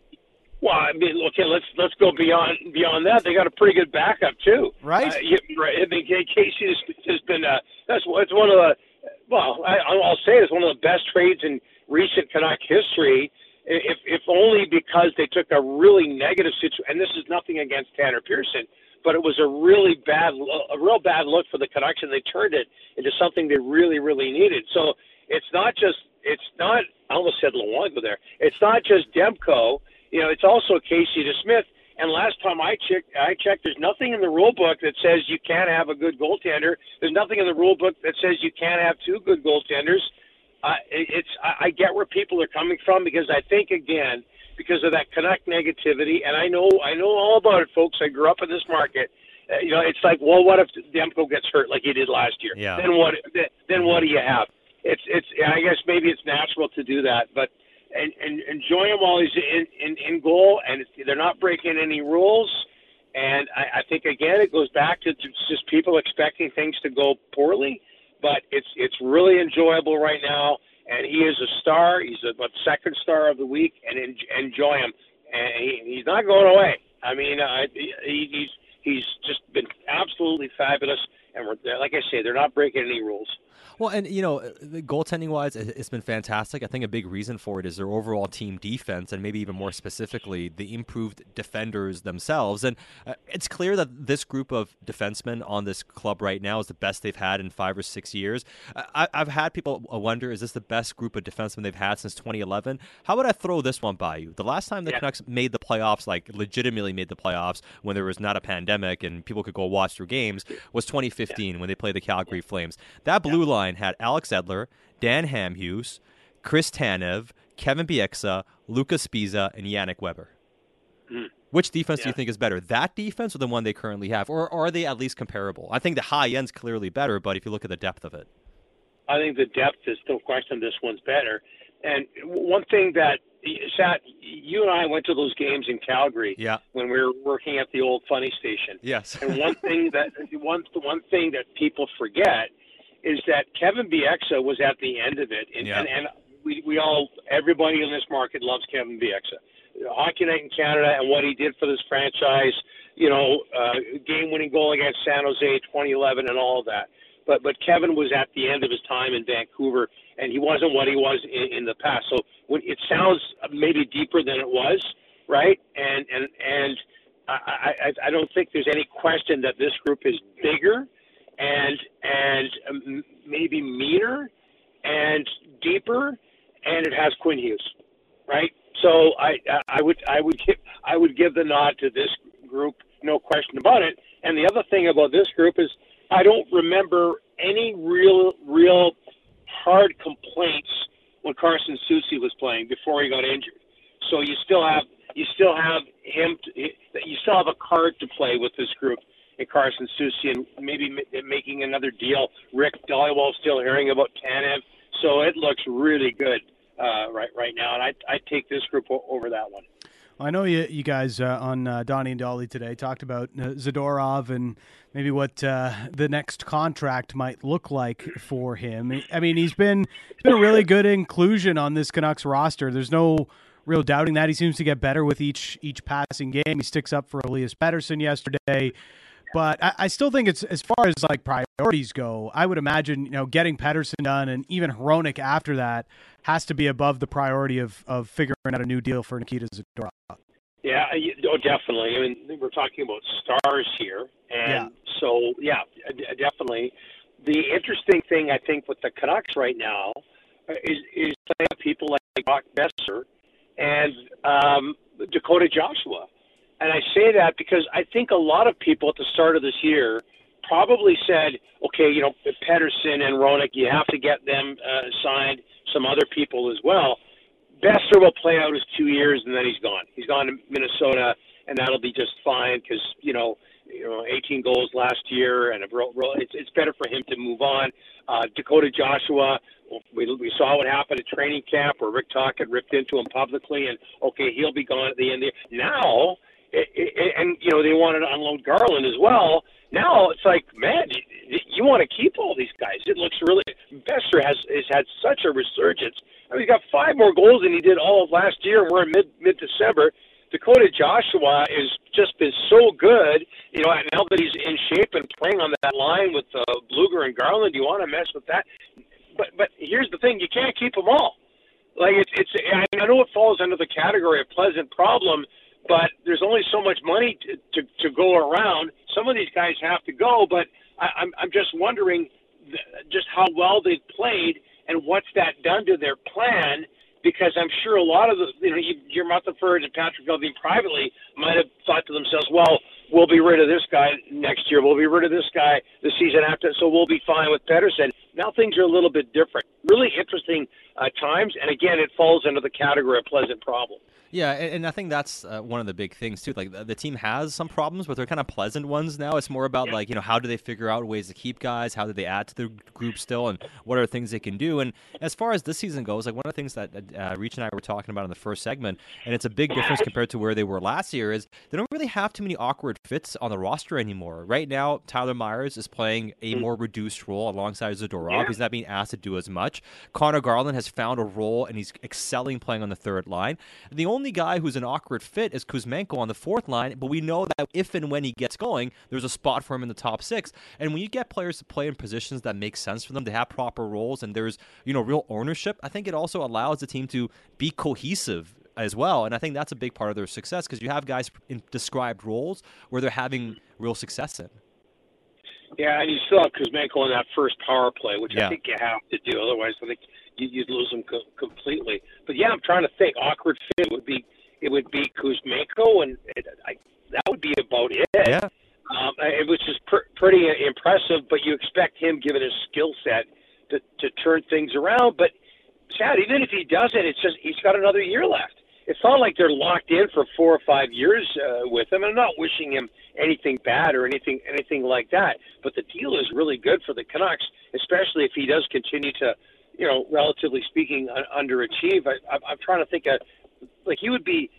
Speaker 4: Well, I mean, okay, let's let's go beyond beyond that. They got a pretty good backup too,
Speaker 1: right? Uh,
Speaker 4: right. I mean, Casey has, has been uh, that's it's one of the well, I, I'll say it's one of the best trades in recent Canuck history if if only because they took a really negative situation. And this is nothing against Tanner Pearson, but it was a really bad, a real bad look for the Canucks, and they turned it into something they really, really needed. So it's not just, it's not. I almost said Luongo there. It's not just Demko. You know, it's also Casey DeSmith. And last time I checked, I checked. There's nothing in the rule book that says you can't have a good goaltender. There's nothing in the rule book that says you can't have two good goaltenders uh, it's I, I get where people are coming from because I think again because of that Canuck negativity, and I know I know all about it, folks. I grew up in this market. Uh, you know, it's like, well, what if Demko gets hurt like he did last year?
Speaker 2: Yeah.
Speaker 4: Then what? Then what do you have? It's it's. I guess maybe it's natural to do that, but and, and enjoy him while he's in in, in goal, and they're not breaking any rules. And I, I think again, it goes back to just people expecting things to go poorly but it's it's really enjoyable right now. And he is a star. He's a second star of the week, and en- enjoy him. And he, he's not going away. I mean, uh, he, he's he's just been absolutely fabulous. And we're, like I say, they're not breaking any rules.
Speaker 2: Well, and you know, uh, goaltending wise, it's been fantastic. I think a big reason for it is their overall team defense, and maybe even more specifically, the improved defenders themselves. And uh, it's clear that this group of defensemen on this club right now is the best they've had in five or six years. I, have had people wonder, is this the best group of defensemen they've had since 2011? How would I throw this one by you? The last time the yeah. Canucks made the playoffs, like legitimately made the playoffs, when there was not a pandemic and people could go watch their games, was 2015 yeah. when they played the Calgary Flames. That blue line had Alex Edler, Dan Hamhuis, Chris Tanev, Kevin Bieksa, Luca Sbisa, and Yannick Weber. Mm. Which defense yeah. do you think is better, that defense or the one they currently have, or, are they at least comparable? I think the high end's clearly better, but if you look at the depth of it,
Speaker 4: I think the depth is no question. This one's better. And one thing that Sat, you and I went to those games in Calgary
Speaker 2: yeah.
Speaker 4: when we were working at the old funny station.
Speaker 2: Yes.
Speaker 4: and one thing that one one thing that people forget is that Kevin Bieksa was at the end of it, and, yeah. and, and we, we all, everybody in this market loves Kevin Bieksa. Hockey Night in Canada and what he did for this franchise, you know, uh, game-winning goal against San Jose 2011 and all of that. But but Kevin was at the end of his time in Vancouver, and he wasn't what he was in, in the past. So when it sounds maybe deeper than it was, right? And and and I, I I don't think there's any question that this group is bigger and and um, maybe meaner and deeper, and it has Quinn Hughes, right? So I I would I would give I would give the nod to this group, no question about it. And the other thing about this group is I don't remember any real real hard complaints when Carson Soucy was playing before he got injured. So you still have you still have him. To, you still have a card to play with this group and Carson Soucy and maybe making another deal. Rick Dhaliwal still hearing about Tanev, so it looks really good uh, right right now, and I I take this group over that one.
Speaker 1: I know you, you guys uh, on uh, Donnie and Dhali today talked about uh, Zadorov and maybe what uh, the next contract might look like for him. I mean, he's been been a really good inclusion on this Canucks roster. There's no real doubting that he seems to get better with each each passing game. He sticks up for Elias Pettersson yesterday. But I, I, still think it's as far as like priorities go. I would imagine you know getting Pettersson done and even Hronek after that has to be above the priority of of figuring out a new deal for Nikita Zadorov.
Speaker 4: Yeah, oh, definitely. I mean, we're talking about stars here, and yeah. so yeah, definitely. The interesting thing I think with the Canucks right now is is people like Brock Boeser and um, Dakota Joshua and I say that because I think a lot of people at the start of this year probably said, okay, you know, Pettersson and Hronek, you have to get them uh, signed, some other people as well. Boeser will play out his two years and then he's gone. He's gone to Minnesota, and that'll be just fine because you know, you know, 18 goals last year, and it's it's better for him to move on. Uh, Dakota Joshua, we we saw what happened at training camp where Rick Tocchet ripped into him publicly, and okay, he'll be gone at the end. Of the year. Now and you know they wanted to unload Garland as well. Now it's like, man, you, you want to keep all these guys. It looks really. Boeser has has had such a resurgence. I mean, he's got five more goals than he did all of last year, we're in mid mid December. Dakota Joshua has just been so good. You know, now that he's in shape and playing on that line with uh, Blueger and Garland, you want to mess with that. But but here's the thing: you can't keep them all. Like it's it's. I know it falls under the category of pleasant problem but there's only so much money to, to, to go around. Some of these guys have to go, but I, I'm, I'm just wondering just how well they've played and what's that done to their plan. Because I'm sure a lot of the, you know, you, your Rutherford and Patrick Allvin privately might have thought to themselves, well, we'll be rid of this guy next year. We'll be rid of this guy the season after, so we'll be fine with Pettersson. Now things are a little bit different. Really interesting uh, times, and again, it falls into the category of pleasant problem.
Speaker 2: Yeah, and, and I think that's uh, one of the big things too. Like the, the, team has some problems, but they're kind of pleasant ones now. It's more about yeah. like you know how do they figure out ways to keep guys? How do they add to the group still? And what are things they can do? And as far as this season goes, like one of the things that uh, Reach and I were talking about in the first segment, and it's a big difference compared to where they were last year, is they don't really have too many awkward fits on the roster anymore. Right now, Tyler Myers is playing a mm. more reduced role alongside Zadorov. Yeah. He's not being asked to do as much. Conor Garland has found a role and he's excelling playing on the third line. The only only guy who's an awkward fit is Kuzmenko on the fourth line, but we know that if and when he gets going, there's a spot for him in the top six. And when you get players to play in positions that make sense for them, to have proper roles, and there's you know real ownership, I think it also allows the team to be cohesive as well. And I think that's a big part of their success because you have guys in described roles where they're having real success in.
Speaker 4: Yeah, and you still have Kuzmenko on that first power play, which
Speaker 2: Yeah.
Speaker 4: I think you have to do. Otherwise, I think you'd lose him co- completely. But yeah, I'm trying to think. Awkward fit would be it would be Kuzmenko, and it, I, that would be about it.
Speaker 2: Yeah.
Speaker 4: Um, it was just pr- pretty impressive, but you expect him, given his skill set, to to turn things around. But Chad, even if he doesn't, it's just he's got another year left. It's not like they're locked in for four or five years uh, with him. I'm not wishing him anything bad or anything anything like that. But the deal is really good for the Canucks, especially if he does continue to, you know, relatively speaking, un- underachieve. I, I, I'm trying to think of like he would be,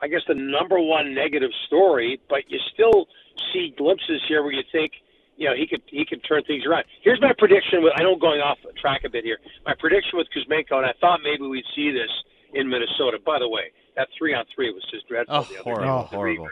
Speaker 4: I guess, the number one negative story. But you still see glimpses here where you think, you know, he could he could turn things around. Here's my prediction. With I know I'm going off track a bit here. My prediction with Kuzmenko, and I thought maybe we'd see this in Minnesota. By the way, that three on three was just dreadful.
Speaker 2: Oh,
Speaker 4: the other
Speaker 2: horrible,
Speaker 4: day with the
Speaker 2: horrible.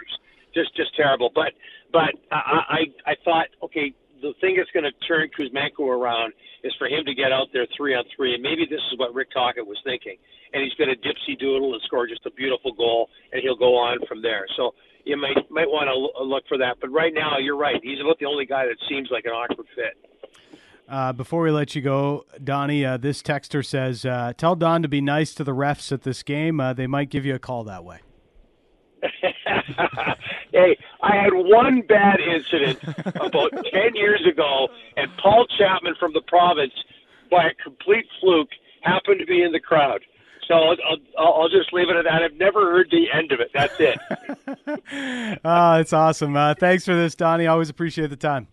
Speaker 4: Just just terrible. But but I I, I thought okay. The thing that's going to turn Kuzmenko around is for him to get out there three on three, and maybe this is what Rick Tocchet was thinking. And he's going to dipsy doodle and score just a beautiful goal, and he'll go on from there. So you might might want to look for that. But right now, you're right. He's about the only guy that seems like an awkward fit.
Speaker 1: Uh, before we let you go, Donnie, uh, this texter says, uh, "Tell Don to be nice to the refs at this game. Uh, they might give you a call that way."
Speaker 4: hey, I had one bad incident about 10 years ago, and Paul Chapman from the province, by a complete fluke, happened to be in the crowd. So I'll, I'll, I'll just leave it at that. I've never heard the end of it. That's it.
Speaker 1: Oh, it's awesome. Uh, thanks for this, Donnie. Always appreciate the time.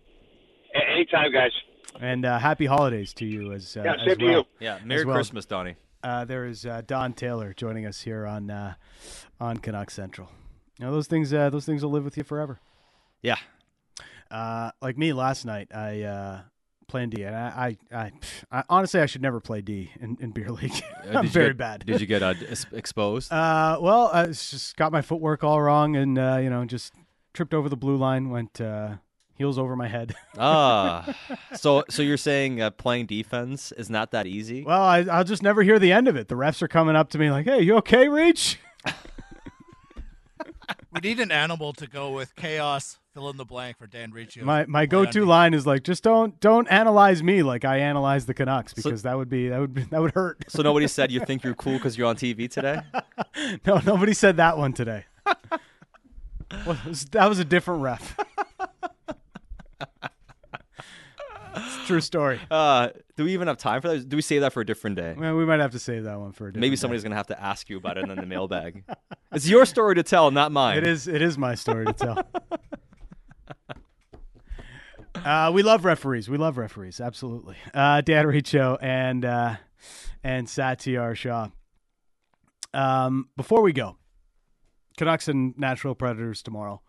Speaker 4: A- Anytime, guys.
Speaker 1: And uh, happy holidays to you as, uh,
Speaker 4: Yeah,
Speaker 1: as
Speaker 4: same to
Speaker 1: well.
Speaker 4: you.
Speaker 2: Yeah. Merry
Speaker 1: well.
Speaker 2: Christmas, Donnie.
Speaker 1: Uh, there is uh, Don Taylor joining us here on uh, on Canuck Central. You know, those things uh, those things will live with you forever.
Speaker 2: Yeah.
Speaker 1: Uh, like me last night, I uh, playing D, and I, I, I, I honestly I should never play D in, in beer league.
Speaker 2: Uh,
Speaker 1: I'm very
Speaker 2: get-
Speaker 1: bad.
Speaker 2: Did you get uh, exposed?
Speaker 1: Uh, well, I just got my footwork all wrong, and uh, you know, just tripped over the blue line, went uh, heels over my head.
Speaker 2: ah. So so you're saying uh, playing defense is not that easy?
Speaker 1: well, I, I'll just never hear the end of it. The refs are coming up to me like, "Hey, you okay, Reach?"
Speaker 3: We need an animal to go with chaos. Fill in the blank for Dan Riccio.
Speaker 1: My my go-to
Speaker 3: me.
Speaker 1: line is like, just don't don't analyze me like I analyze the Canucks because that would be that would be, that would hurt.
Speaker 2: So nobody said you think you're cool because you're on TV today?
Speaker 1: No, nobody said that one today. Well, was- that was a different ref. it's a true story.
Speaker 2: Uh, do we even have time for that? Do we save that for a different day?
Speaker 1: Well, we might have to save that one for a different
Speaker 2: Maybe somebody's gonna have to ask you about it in the mailbag. It's your story to tell, not mine.
Speaker 1: It is. It is my story to tell. uh, we love referees. We love referees. Absolutely. Uh, Dan Riccio and uh, and Satiar Shah. Um, before we go, Canucks and Nashville Predators tomorrow.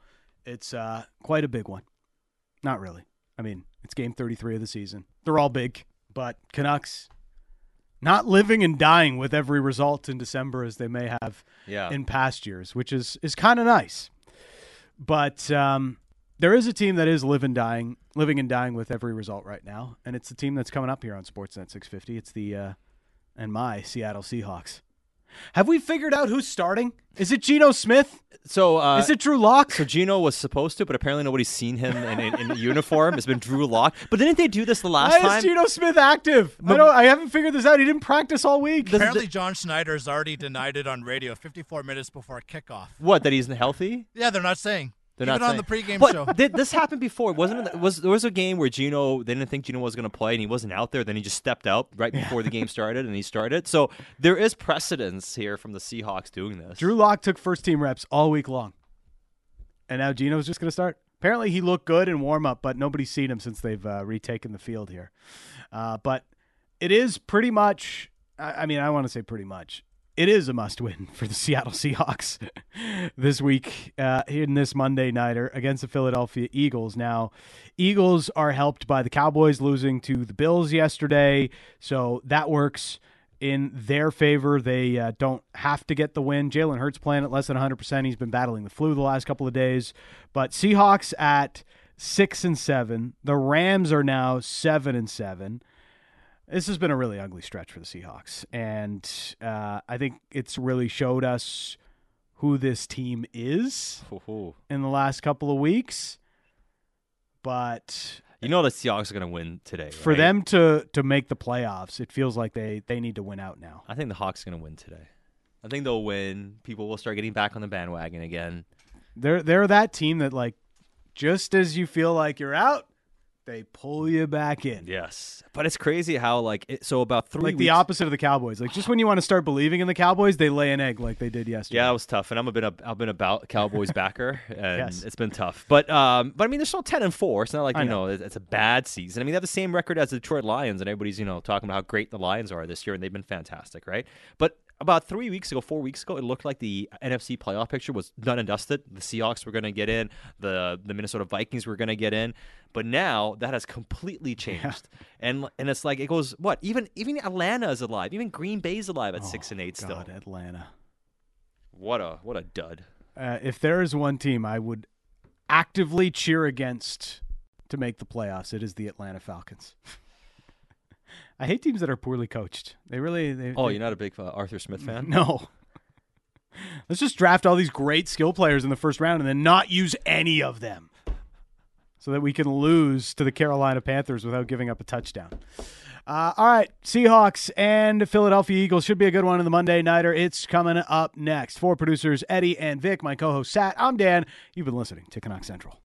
Speaker 1: It's uh, quite a big one. Not really. I mean, it's game 33 of the season. They're all big, but Canucks not living and dying with every result in December as they may have
Speaker 2: Yeah.
Speaker 1: in past years, which is is kind of nice. But um, there is a team that is living dying, living and dying with every result right now, and it's the team that's coming up here on Sportsnet 650. It's the uh, and my Seattle Seahawks. Have we figured out who's starting? Is it Geno Smith?
Speaker 2: so uh,
Speaker 1: is it Drew Lock?
Speaker 2: So Geno was supposed to, but apparently nobody's seen him in, in, in uniform. It's been Drew Lock. But didn't they do this the last
Speaker 1: Why
Speaker 2: time?
Speaker 1: is Geno Smith active? I don't. I haven't figured this out. He didn't practice all week.
Speaker 3: Apparently, John Schneider has already denied it on radio 54 minutes before kickoff.
Speaker 2: what? That he's healthy?
Speaker 3: Yeah, they're not saying.
Speaker 2: They're
Speaker 3: Even
Speaker 2: not
Speaker 3: on
Speaker 2: saying-
Speaker 3: the pregame
Speaker 2: but
Speaker 3: show.
Speaker 2: Did this happen before? Wasn't it? Was there was a game where Geno they didn't think Geno was going to play and he wasn't out there? Then he just stepped out right before the game started and he started. So there is precedence here from the Seahawks doing this.
Speaker 1: Drew Lock took first team reps all week long. And now Geno's just going to start. Apparently, he looked good in warm up, but nobody's seen him since they've uh, retaken the field here. Uh, but it is pretty much, I, I mean, I want to say pretty much, it is a must win for the Seattle Seahawks this week uh, in this Monday Nighter against the Philadelphia Eagles. Now, Eagles are helped by the Cowboys losing to the Bills yesterday, so that works in their favor. They uh, don't have to get the win. Jalen Hurts playing at less than 100%. He's been battling the flu the last couple of days. But Seahawks at 6 and 7. The Rams are now 7 and 7. This has been a really ugly stretch for the Seahawks. And uh, I think it's really showed us who this team is
Speaker 2: Ooh.
Speaker 1: in the last couple of weeks. But
Speaker 2: You know the Seahawks are going to win today.
Speaker 1: for
Speaker 2: right?
Speaker 1: them to to make the playoffs, it feels like they they need to win out now.
Speaker 2: I think the Hawks are going to win today. I think they'll win. People will start getting back on the bandwagon again.
Speaker 1: They're they're that team that like just as you feel like you're out, they pull you back in.
Speaker 2: Yes, but it's crazy how like it, so about three
Speaker 1: Like the opposite of the Cowboys. Like just when you want to start believing in the Cowboys, they lay an egg like they did yesterday.
Speaker 2: Yeah, it was tough, and I'm a bit. I've been about Cowboys backer, and
Speaker 1: Yes.
Speaker 2: it's been tough. But um, but I mean, they're still ten and four. It's not like you
Speaker 1: know.
Speaker 2: know, it's it's a bad season. I mean, they have the same record as the Detroit Lions, and everybody's you know talking about how great the Lions are this year, and they've been fantastic, right? But about three weeks ago, four weeks ago, it looked like the NFC playoff picture was done and dusted. The Seahawks were going to get in, the the Minnesota Vikings were going to get in, but now that has completely changed, and and it's like it goes what even even Atlanta is alive, even Green Bay's alive at six and eight still.
Speaker 1: Oh, Atlanta.
Speaker 2: What a what a dud.
Speaker 1: Uh, if there is one team I would actively cheer against to make the playoffs, it is the Atlanta Falcons. I hate teams that are poorly coached. They really. They,
Speaker 2: Oh,
Speaker 1: they-
Speaker 2: you're not a big uh, Arthur Smith fan?
Speaker 1: No. Let's just draft all these great skill players in the first round and then not use any of them so that we can lose to the Carolina Panthers without giving up a touchdown. Uh, all right, Seahawks and Philadelphia Eagles should be a good one in the Monday Nighter. It's coming up next. For producers Eddie and Vic, my co host Sat, I'm Dan. You've been listening to Canuck Central.